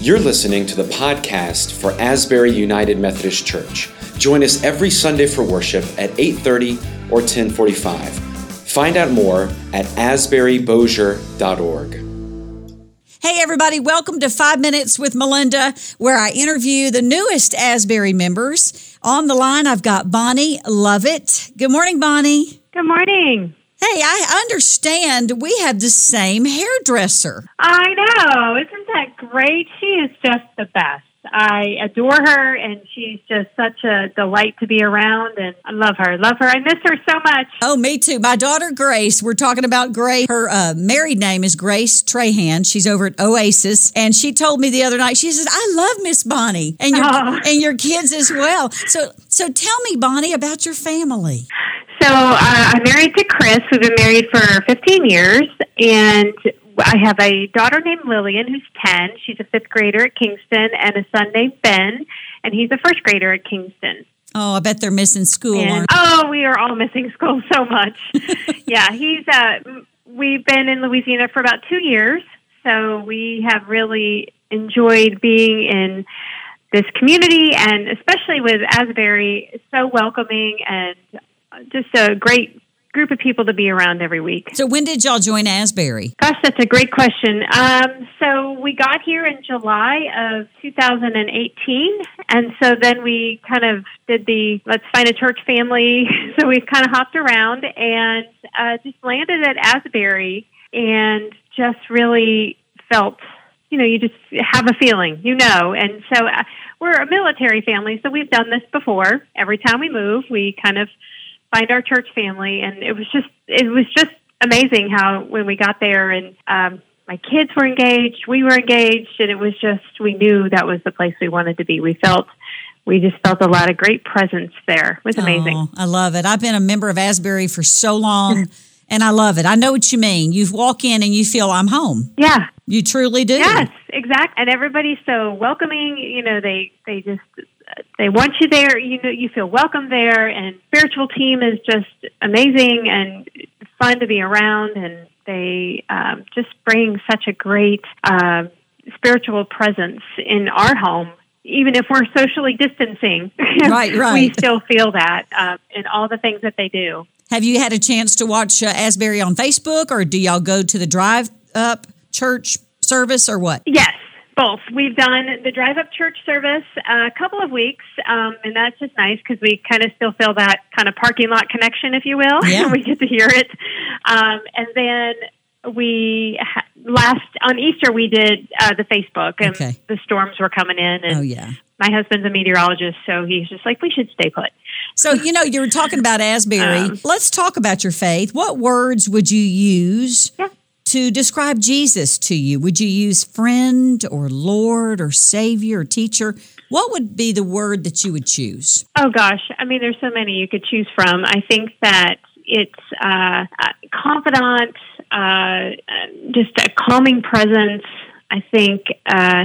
You're listening to the podcast for Asbury United Methodist Church. Join us every Sunday for worship at 8:30 or 10:45. Find out more at asburybossier.org. Hey, everybody, welcome to Five Minutes with Melinda, where I interview the newest Asbury members. On the line, I've got Bonnie Lovett. Good morning, Bonnie. Good morning. Hey, I understand we have the same hairdresser. I know. Isn't that great? She is just the best. I adore her, and she's just such a delight to be around. And I love her. Love her. I miss her so much. Oh, me too. My daughter Grace. We're talking about Grace. Her uh, married name is Grace Trahan. She's over at Oasis, and she told me the other night. She says, "I love Miss Bonnie and your Oh. and your kids as well." So, so tell me, Bonnie, about your family. So uh, I'm married to Chris. We've been married for 15 years, and I have a daughter named Lillian who's 10. She's a fifth grader at Kingston, and a son named Ben, and he's a first grader at Kingston. Oh, I bet they're missing school. And, oh, we are all missing school so much. yeah, he's. Uh, we've been in Louisiana for about two years, so we have really enjoyed being in this community, and especially with Asbury, so welcoming and just a great group of people to be around every week. So, when did y'all join Asbury? Gosh, that's a great question. Um, so we got here in July of 2018, and so then we kind of did the let's find a church family. So we kind of hopped around and uh, just landed at Asbury, and just really felt, you know, you just have a feeling, you know. And so uh, we're a military family, so we've done this before. Every time we move, we kind of find our church family, and it was just it was just amazing how when we got there and um, my kids were engaged, we were engaged, and it was just we knew that was the place we wanted to be. We felt we just felt a lot of great presence there. It was amazing. Oh, I love it. I've been a member of Asbury for so long, and I love it. I know what you mean. You walk in and you feel I'm home. Yeah. You truly do. Yes, exact. And everybody's so welcoming. You know, they they just they want you there. You know, you feel welcome there. And spiritual team is just amazing and fun to be around. And they um, just bring such a great um spiritual presence in our home. Even if we're socially distancing, Right, right. we still feel that um, in all the things that they do. Have you had a chance to watch uh, Asbury on Facebook, or do y'all go to the drive up church service, or what? Yes, both. We've done the drive up church service a couple of weeks, um, and that's just nice because we kind of still feel that kind of parking lot connection, if you will. Yeah. we get to hear it. Um, and then we ha- last on Easter we did uh, the Facebook, and Okay. the storms were coming in, and Oh yeah. my husband's a meteorologist, so he's just like, we should stay put. So you know you were talking about Asbury. Um, Let's talk about your faith. What words would you use Yeah. To describe Jesus to you? Would you use friend or Lord or Savior or teacher? What would be the word that you would choose? Oh gosh, I mean, there's so many you could choose from. I think that it's uh, confidant, uh, just a calming presence. I think uh,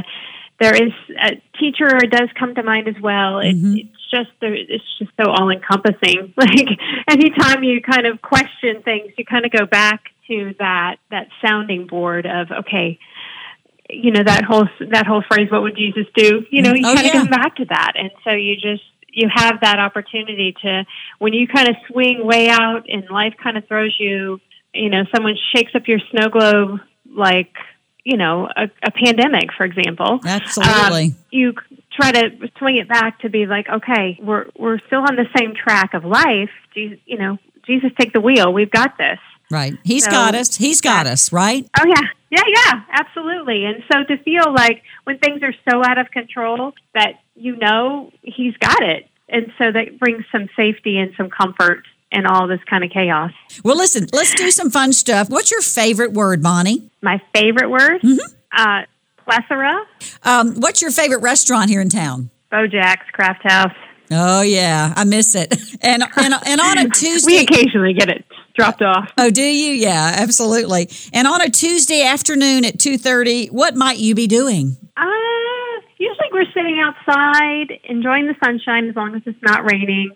there is a teacher does come to mind as well. It, It's just it's just so all encompassing. Like anytime you kind of question things, you kind of go back to that that sounding board of okay. You know that whole that whole phrase. What would Jesus do? You know, you Oh, kind of yeah. come back to that, and so you just you have that opportunity to when you kind of swing way out and life kind of throws you. You know, someone shakes up your snow globe like you know a, a pandemic, for example. Absolutely. Um, you try to swing it back to be like, okay, we're we're still on the same track of life. Jesus, you know, Jesus, take the wheel. We've got this. Right. He's so got us. He's got us, right? Oh yeah, yeah, yeah, absolutely. And so to feel like when things are so out of control that you know he's got it, and so that brings some safety and some comfort in all this kind of chaos. Well, listen, let's do some fun stuff. What's your favorite word, Bonnie? My favorite word, uh, plethora, Um, what's your favorite restaurant here in town? Bojack's Craft House. Oh yeah, I miss it. And and and on a Tuesday, We occasionally get it dropped off. Oh, do you? Yeah, absolutely. And on a Tuesday afternoon at two thirty, what might you be doing? Uh, usually we're sitting outside enjoying the sunshine as long as it's not raining,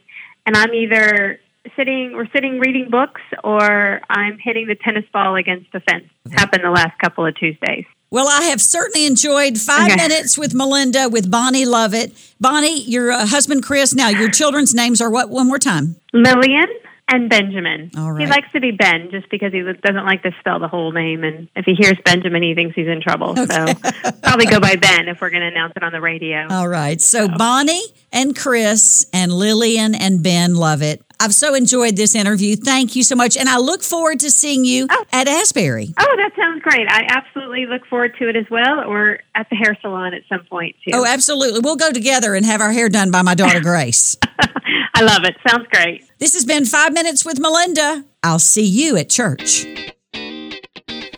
and I'm either sitting we're sitting reading books or I'm hitting the tennis ball against the fence. It's happened the last couple of Tuesdays. Well, I have certainly enjoyed five Okay. minutes with Melinda with Bonnie Lovett. Bonnie, your uh, husband Chris. Now, your children's names are what? One more time. Lillian and Benjamin. All right. He likes to be Ben just because he doesn't like to spell the whole name. And if he hears Benjamin, he thinks he's in trouble. So probably go by Ben if we're going to announce it on the radio. All right. So Bonnie and Chris and Lillian and Ben love it. I've so enjoyed this interview. Thank you so much. And I look forward to seeing you oh. at Asbury. Oh, that sounds great. I absolutely look forward to it as well, or at the hair salon at some point, too. Oh, absolutely. We'll go together and have our hair done by my daughter Grace. I love it. Sounds great. this has been Five Minutes with Melinda. I'll see you at church.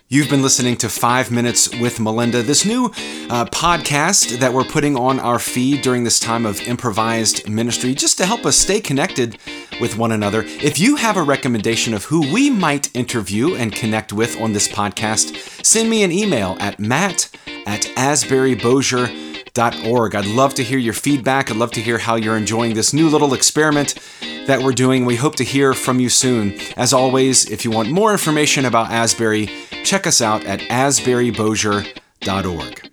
You've been listening to Five Minutes with Melinda, this new uh, podcast that we're putting on our feed during this time of improvised ministry, just to help us stay connected with one another. If you have a recommendation of who we might interview and connect with on this podcast, send me an email at matt at asburybossier.org. I'd love to hear your feedback. I'd love to hear how you're enjoying this new little experiment that we're doing. We hope to hear from you soon. As always, if you want more information about Asbury, check us out at asburybossier.org.